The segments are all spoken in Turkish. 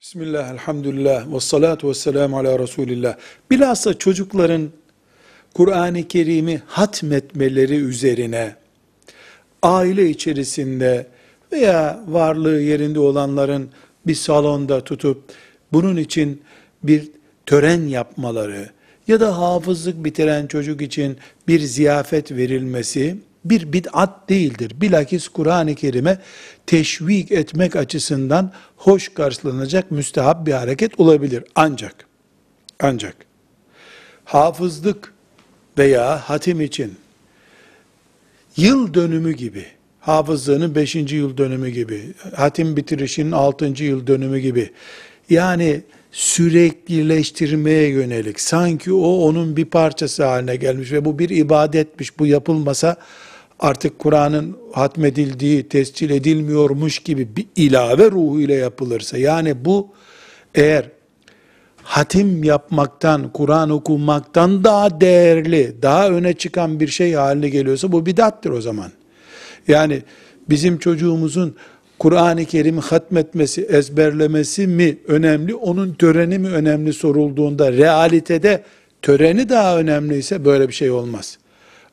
Bismillah, elhamdülillah, ve salatu ve selamu ala Resulillah. Bilhassa çocukların Kur'an-ı Kerim'i hatmetmeleri üzerine, aile içerisinde veya varlığı yerinde olanların bir salonda tutup, bunun için bir tören yapmaları ya da hafızlık bitiren çocuk için bir ziyafet verilmesi, bir bid'at değildir. Bilakis Kur'an-ı Kerim'e teşvik etmek açısından hoş karşılanacak müstehap bir hareket olabilir. Ancak, ancak hafızlık veya hatim için yıl dönümü gibi, hafızlığının 5. yıl dönümü gibi, hatim bitirişinin 6. yıl dönümü gibi, yani süreklileştirmeye yönelik, sanki o onun bir parçası haline gelmiş ve bu bir ibadetmiş, bu yapılmasa artık Kur'an'ın hatmedildiği, tescil edilmiyormuş gibi bir ilave ruhu ile yapılırsa, yani bu eğer hatim yapmaktan, Kur'an okumaktan daha değerli, daha öne çıkan bir şey haline geliyorsa bu bidattır o zaman. Yani bizim çocuğumuzun Kur'an-ı Kerim'i hatmetmesi, ezberlemesi mi önemli, onun töreni mi önemli sorulduğunda realitede töreni daha önemliyse böyle bir şey olmaz.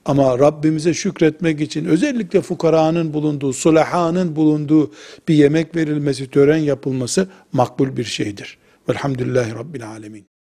Ama Rabbimize şükretmek için özellikle fukaranın bulunduğu, sulahanın bulunduğu bir yemek verilmesi, tören yapılması makbul bir şeydir. Velhamdülillahi Rabbil Alemin.